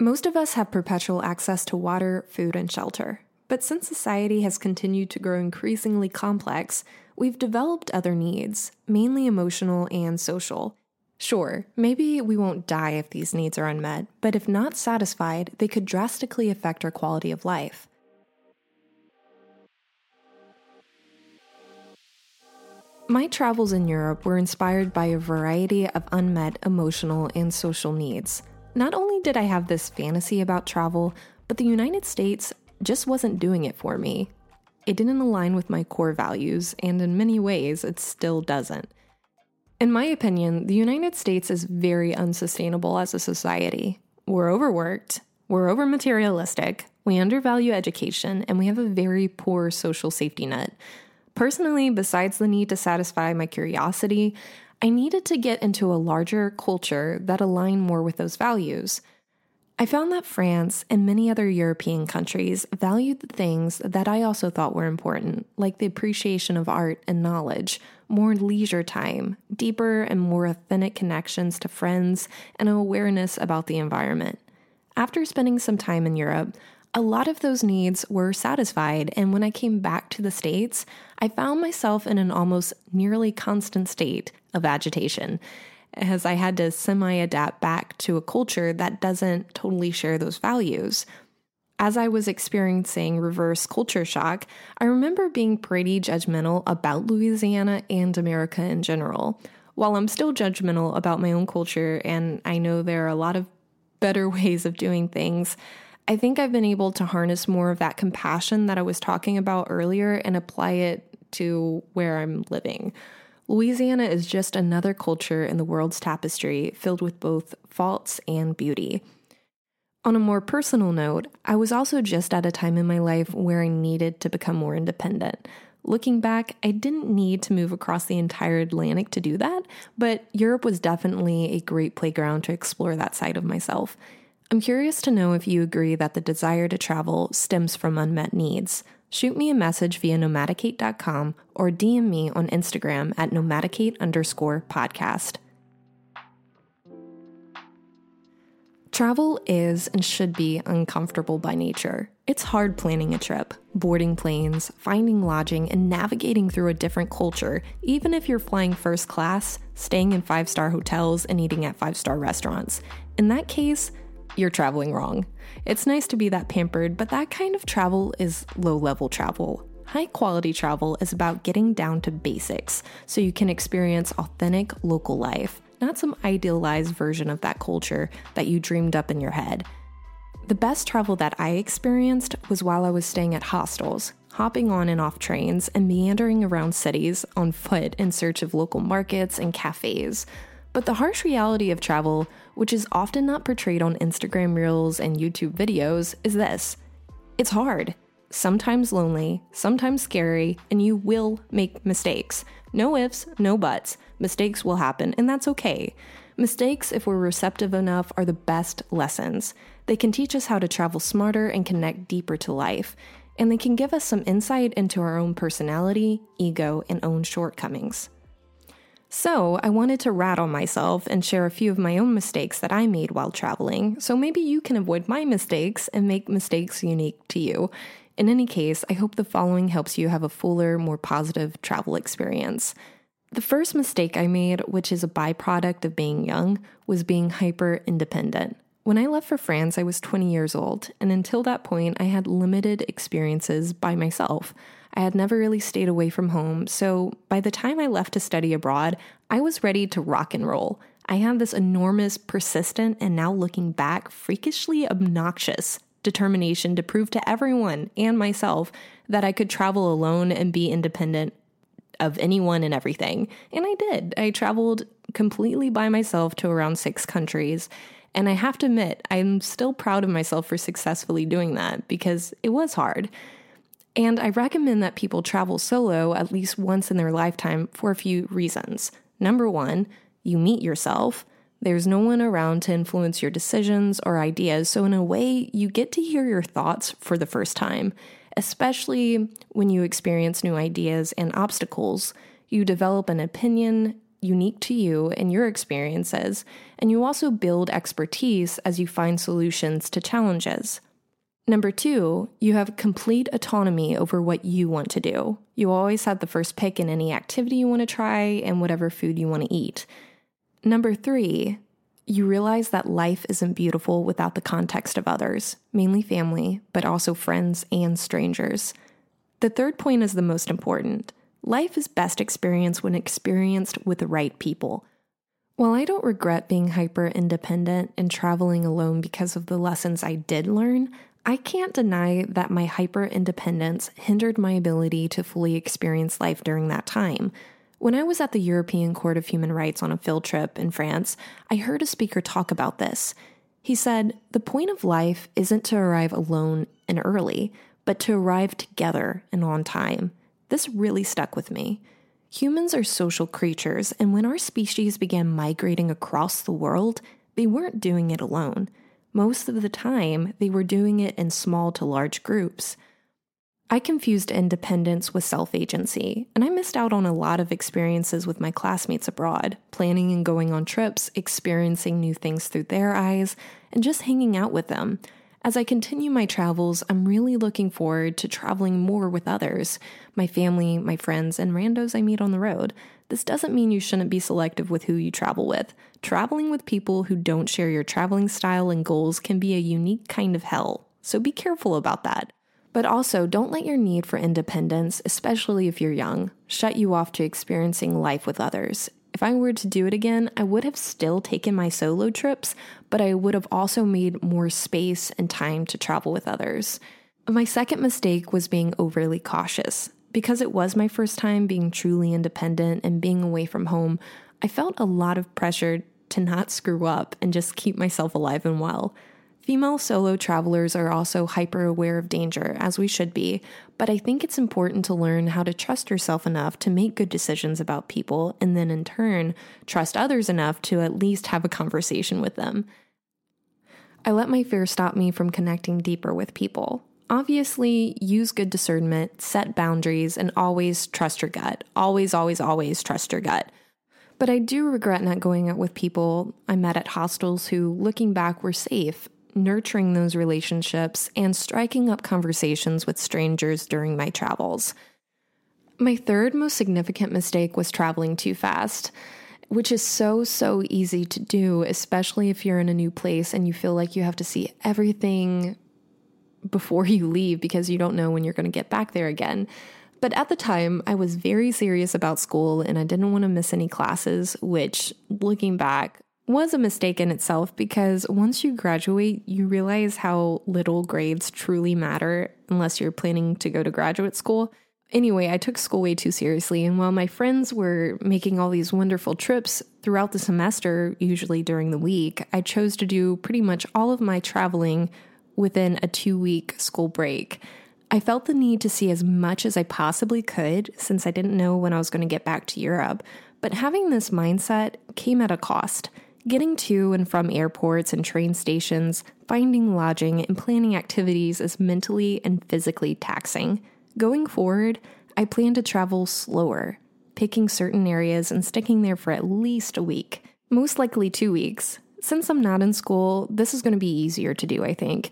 S1: Most of us have perpetual access to water, food, and shelter. But since society has continued to grow increasingly complex, we've developed other needs, mainly emotional and social. Sure, maybe we won't die if these needs are unmet, but if not satisfied, they could drastically affect our quality of life. My travels in Europe were inspired by a variety of unmet emotional and social needs. Not only did I have this fantasy about travel, but the United States just wasn't doing it for me. It didn't align with my core values, and in many ways, it still doesn't. In my opinion, the United States is very unsustainable as a society. We're overworked, we're over materialistic, we undervalue education, and we have a very poor social safety net. Personally, besides the need to satisfy my curiosity, I needed to get into a larger culture that aligned more with those values. I found that France and many other European countries valued the things that I also thought were important, like the appreciation of art and knowledge, more leisure time, deeper and more authentic connections to friends, and an awareness about the environment. After spending some time in Europe, a lot of those needs were satisfied, and when I came back to the States, I found myself in an almost nearly constant state of agitation as I had to semi adapt back to a culture that doesn't totally share those values. As I was experiencing reverse culture shock, I remember being pretty judgmental about Louisiana and America in general. While I'm still judgmental about my own culture, and I know there are a lot of better <laughs> ways of doing things, I think I've been able to harness more of that compassion that I was talking about earlier and apply it to where I'm living. Louisiana is just another culture in the world's tapestry filled with both faults and beauty. On a more personal note, I was also just at a time in my life where I needed to become more independent. Looking back, I didn't need to move across the entire Atlantic to do that, but Europe was definitely a great playground to explore that side of myself. I'm curious to know if you agree that the desire to travel stems from unmet needs shoot me a message via nomadikate.com or DM me on Instagram at nomadikate underscore podcast. Travel is and should be uncomfortable by nature. It's hard planning a trip, boarding planes, finding lodging, and navigating through a different culture, even if you're flying first class, staying in five star hotels, and eating at five star restaurants. In that case, you're traveling wrong. It's nice to be that pampered, but that kind of travel is low level travel. High quality travel is about getting down to basics so you can experience authentic local life, not some idealized version of that culture that you dreamed up in your head. The best travel that I experienced was while I was staying at hostels, hopping on and off trains, and meandering around cities on foot in search of local markets and cafes. But the harsh reality of travel, which is often not portrayed on Instagram reels and YouTube videos, is this it's hard. sometimes lonely, sometimes scary, and you will make mistakes. No ifs, no buts. Mistakes will happen, and that's okay. Mistakes, if we're receptive enough, are the best lessons. They can teach us how to travel smarter and connect deeper to life, and they can give us some insight into our own personality, ego, and own shortcomings. So, I wanted to rattle myself and share a few of my own mistakes that I made while traveling, so maybe you can avoid my mistakes and make mistakes unique to you. In any case, I hope the following helps you have a fuller, more positive travel experience. The first mistake I made, which is a byproduct of being young, was being hyper independent. When I left for France, I was 20 years old, and until that point, I had limited experiences by myself. I had never really stayed away from home, so by the time I left to study abroad, I was ready to rock and roll. I had this enormous, persistent, and now looking back, freakishly obnoxious determination to prove to everyone and myself that I could travel alone and be independent of anyone and everything. And I did. I traveled completely by myself to around six countries. And I have to admit, I'm still proud of myself for successfully doing that because it was hard. And I recommend that people travel solo at least once in their lifetime for a few reasons. Number one, you meet yourself. There's no one around to influence your decisions or ideas, so in a way, you get to hear your thoughts for the first time. Especially when you experience new ideas and obstacles, you develop an opinion unique to you and your experiences, and you also build expertise as you find solutions to challenges. Number two, you have complete autonomy over what you want to do. You always have the first pick in any activity you want to try and whatever food you want to eat. Number three, you realize that life isn't beautiful without the context of others, mainly family, but also friends and strangers. The third point is the most important. Life is best experienced when experienced with the right people. While I don't regret being hyper independent and traveling alone because of the lessons I did learn, I can't deny that my hyper independence hindered my ability to fully experience life during that time. When I was at the European Court of Human Rights on a field trip in France, I heard a speaker talk about this. He said, The point of life isn't to arrive alone and early, but to arrive together and on time. This really stuck with me. Humans are social creatures, and when our species began migrating across the world, they weren't doing it alone. Most of the time, they were doing it in small to large groups. I confused independence with self agency, and I missed out on a lot of experiences with my classmates abroad, planning and going on trips, experiencing new things through their eyes, and just hanging out with them. As I continue my travels, I'm really looking forward to traveling more with others my family, my friends, and randos I meet on the road. This doesn't mean you shouldn't be selective with who you travel with. Traveling with people who don't share your traveling style and goals can be a unique kind of hell, so be careful about that. But also, don't let your need for independence, especially if you're young, shut you off to experiencing life with others. If I were to do it again, I would have still taken my solo trips, but I would have also made more space and time to travel with others. My second mistake was being overly cautious. Because it was my first time being truly independent and being away from home, I felt a lot of pressure to not screw up and just keep myself alive and well. Female solo travelers are also hyper aware of danger, as we should be, but I think it's important to learn how to trust yourself enough to make good decisions about people and then in turn trust others enough to at least have a conversation with them. I let my fear stop me from connecting deeper with people. Obviously, use good discernment, set boundaries, and always trust your gut. Always, always, always trust your gut. But I do regret not going out with people I met at hostels who, looking back, were safe, nurturing those relationships, and striking up conversations with strangers during my travels. My third most significant mistake was traveling too fast, which is so, so easy to do, especially if you're in a new place and you feel like you have to see everything before you leave because you don't know when you're going to get back there again. But at the time, I was very serious about school and I didn't want to miss any classes, which, looking back, was a mistake in itself because once you graduate, you realize how little grades truly matter unless you're planning to go to graduate school. Anyway, I took school way too seriously, and while my friends were making all these wonderful trips throughout the semester, usually during the week, I chose to do pretty much all of my traveling within a two week school break. I felt the need to see as much as I possibly could since I didn't know when I was going to get back to Europe. But having this mindset came at a cost. Getting to and from airports and train stations, finding lodging, and planning activities is mentally and physically taxing. Going forward, I plan to travel slower, picking certain areas and sticking there for at least a week, most likely two weeks. Since I'm not in school, this is going to be easier to do, I think.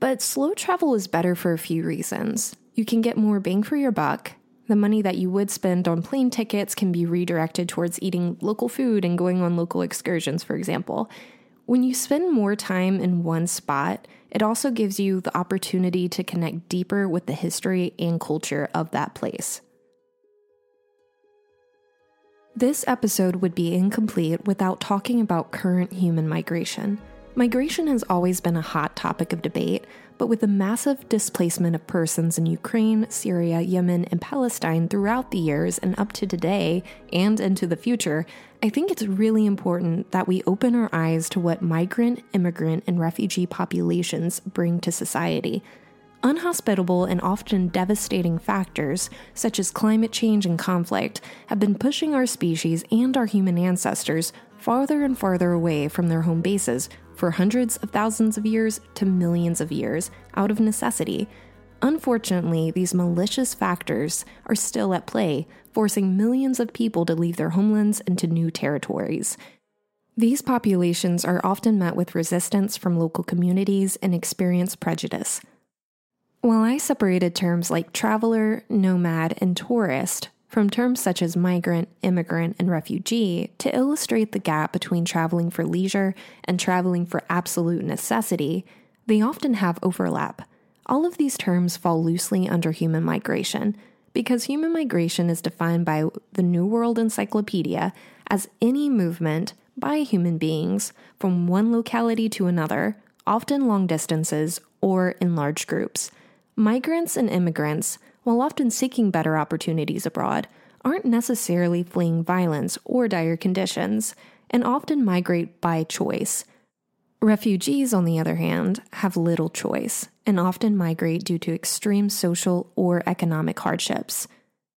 S1: But slow travel is better for a few reasons. You can get more bang for your buck, the money that you would spend on plane tickets can be redirected towards eating local food and going on local excursions, for example. When you spend more time in one spot, it also gives you the opportunity to connect deeper with the history and culture of that place. This episode would be incomplete without talking about current human migration. Migration has always been a hot topic of debate, but with the massive displacement of persons in Ukraine, Syria, Yemen, and Palestine throughout the years and up to today and into the future, I think it's really important that we open our eyes to what migrant, immigrant, and refugee populations bring to society. Unhospitable and often devastating factors, such as climate change and conflict, have been pushing our species and our human ancestors farther and farther away from their home bases for hundreds of thousands of years to millions of years out of necessity. Unfortunately, these malicious factors are still at play, forcing millions of people to leave their homelands into new territories. These populations are often met with resistance from local communities and experience prejudice. While I separated terms like traveler, nomad, and tourist from terms such as migrant, immigrant, and refugee to illustrate the gap between traveling for leisure and traveling for absolute necessity, they often have overlap. All of these terms fall loosely under human migration because human migration is defined by the New World Encyclopedia as any movement by human beings from one locality to another, often long distances or in large groups. Migrants and immigrants while often seeking better opportunities abroad, aren't necessarily fleeing violence or dire conditions, and often migrate by choice. Refugees, on the other hand, have little choice and often migrate due to extreme social or economic hardships.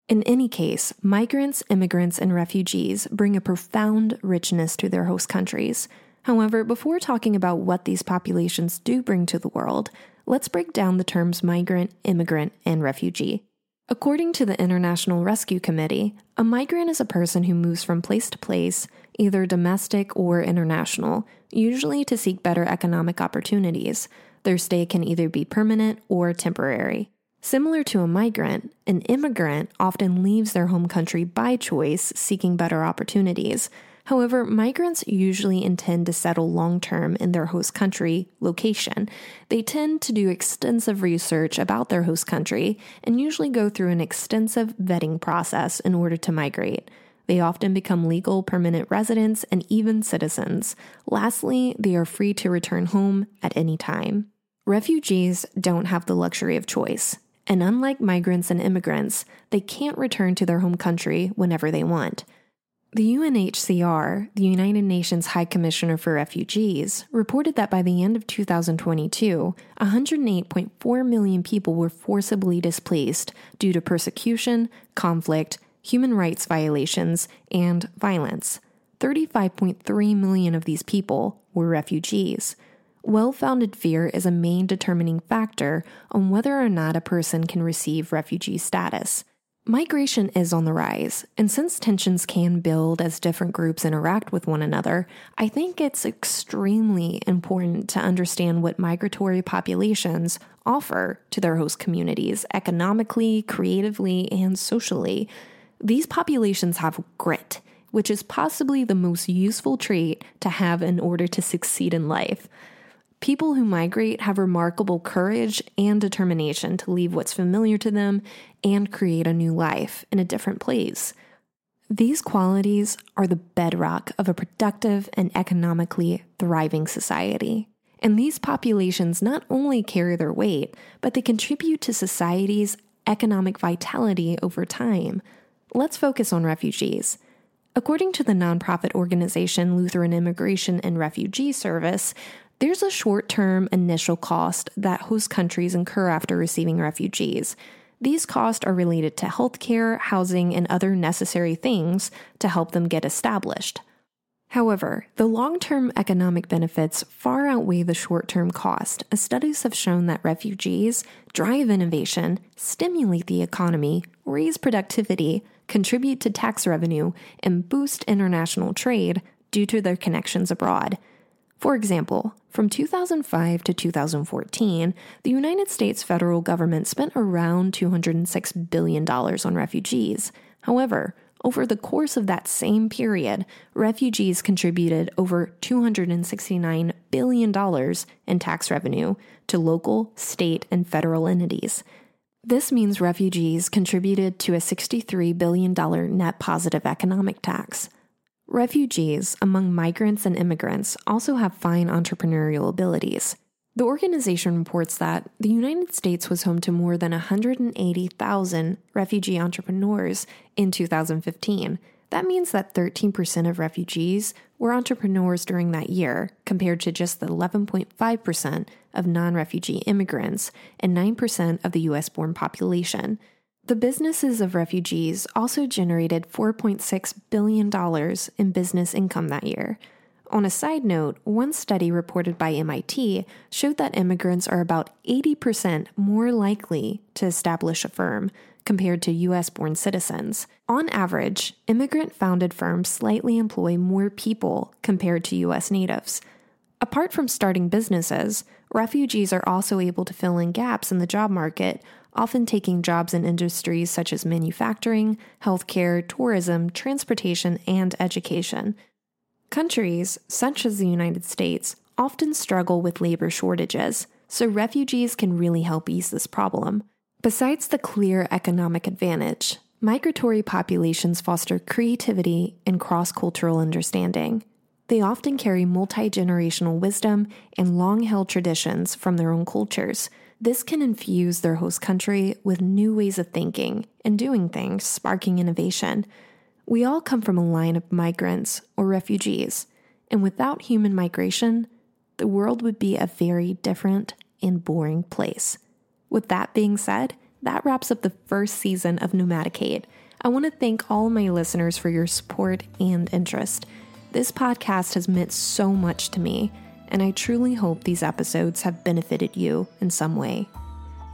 S1: In any case, migrants, immigrants, and refugees bring a profound richness to their host countries. However, before talking about what these populations do bring to the world, let's break down the terms migrant, immigrant, and refugee. According to the International Rescue Committee, a migrant is a person who moves from place to place, either domestic or international, usually to seek better economic opportunities. Their stay can either be permanent or temporary. Similar to a migrant, an immigrant often leaves their home country by choice, seeking better opportunities. However, migrants usually intend to settle long term in their host country location. They tend to do extensive research about their host country and usually go through an extensive vetting process in order to migrate. They often become legal permanent residents and even citizens. Lastly, they are free to return home at any time. Refugees don't have the luxury of choice, and unlike migrants and immigrants, they can't return to their home country whenever they want. The UNHCR, the United Nations High Commissioner for Refugees, reported that by the end of 2022, 108.4 million people were forcibly displaced due to persecution, conflict, human rights violations, and violence. 35.3 million of these people were refugees. Well founded fear is a main determining factor on whether or not a person can receive refugee status. Migration is on the rise, and since tensions can build as different groups interact with one another, I think it's extremely important to understand what migratory populations offer to their host communities economically, creatively, and socially. These populations have grit, which is possibly the most useful trait to have in order to succeed in life. People who migrate have remarkable courage and determination to leave what's familiar to them and create a new life in a different place. These qualities are the bedrock of a productive and economically thriving society. And these populations not only carry their weight, but they contribute to society's economic vitality over time. Let's focus on refugees. According to the nonprofit organization Lutheran Immigration and Refugee Service, There's a short term initial cost that host countries incur after receiving refugees. These costs are related to healthcare, housing, and other necessary things to help them get established. However, the long term economic benefits far outweigh the short term cost, as studies have shown that refugees drive innovation, stimulate the economy, raise productivity, contribute to tax revenue, and boost international trade due to their connections abroad. For example, from 2005 to 2014, the United States federal government spent around $206 billion on refugees. However, over the course of that same period, refugees contributed over $269 billion in tax revenue to local, state, and federal entities. This means refugees contributed to a $63 billion net positive economic tax. Refugees, among migrants and immigrants, also have fine entrepreneurial abilities. The organization reports that the United States was home to more than 180,000 refugee entrepreneurs in 2015. That means that 13% of refugees were entrepreneurs during that year, compared to just the 11.5% of non refugee immigrants and 9% of the US born population. The businesses of refugees also generated $4.6 billion in business income that year. On a side note, one study reported by MIT showed that immigrants are about 80% more likely to establish a firm compared to US born citizens. On average, immigrant founded firms slightly employ more people compared to US natives. Apart from starting businesses, refugees are also able to fill in gaps in the job market often taking jobs in industries such as manufacturing, healthcare, tourism, transportation, and education. Countries, such as the United States, often struggle with labor shortages, so refugees can really help ease this problem. Besides the clear economic advantage, migratory populations foster creativity and cross cultural understanding. They often carry multi generational wisdom and long held traditions from their own cultures, this can infuse their host country with new ways of thinking and doing things, sparking innovation. We all come from a line of migrants or refugees, and without human migration, the world would be a very different and boring place. With that being said, that wraps up the first season of Nomadikate. I want to thank all my listeners for your support and interest. This podcast has meant so much to me and I truly hope these episodes have benefited you in some way.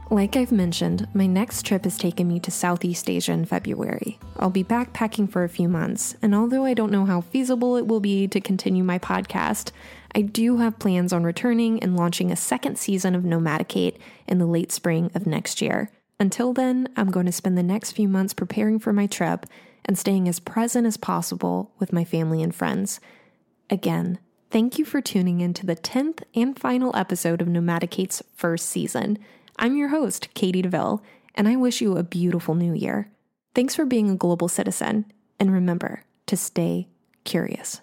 S1: Like I've mentioned, my next trip is taking me to Southeast Asia in February. I'll be backpacking for a few months, and although I don't know how feasible it will be to continue my podcast, I do have plans on returning and launching a second season of Nomadikate in the late spring of next year. Until then, I'm going to spend the next few months preparing for my trip and staying as present as possible with my family and friends. Again, Thank you for tuning in to the 10th and final episode of Nomadikate's first season. I'm your host, Katie DeVille, and I wish you a beautiful new year. Thanks for being a global citizen, and remember to stay curious.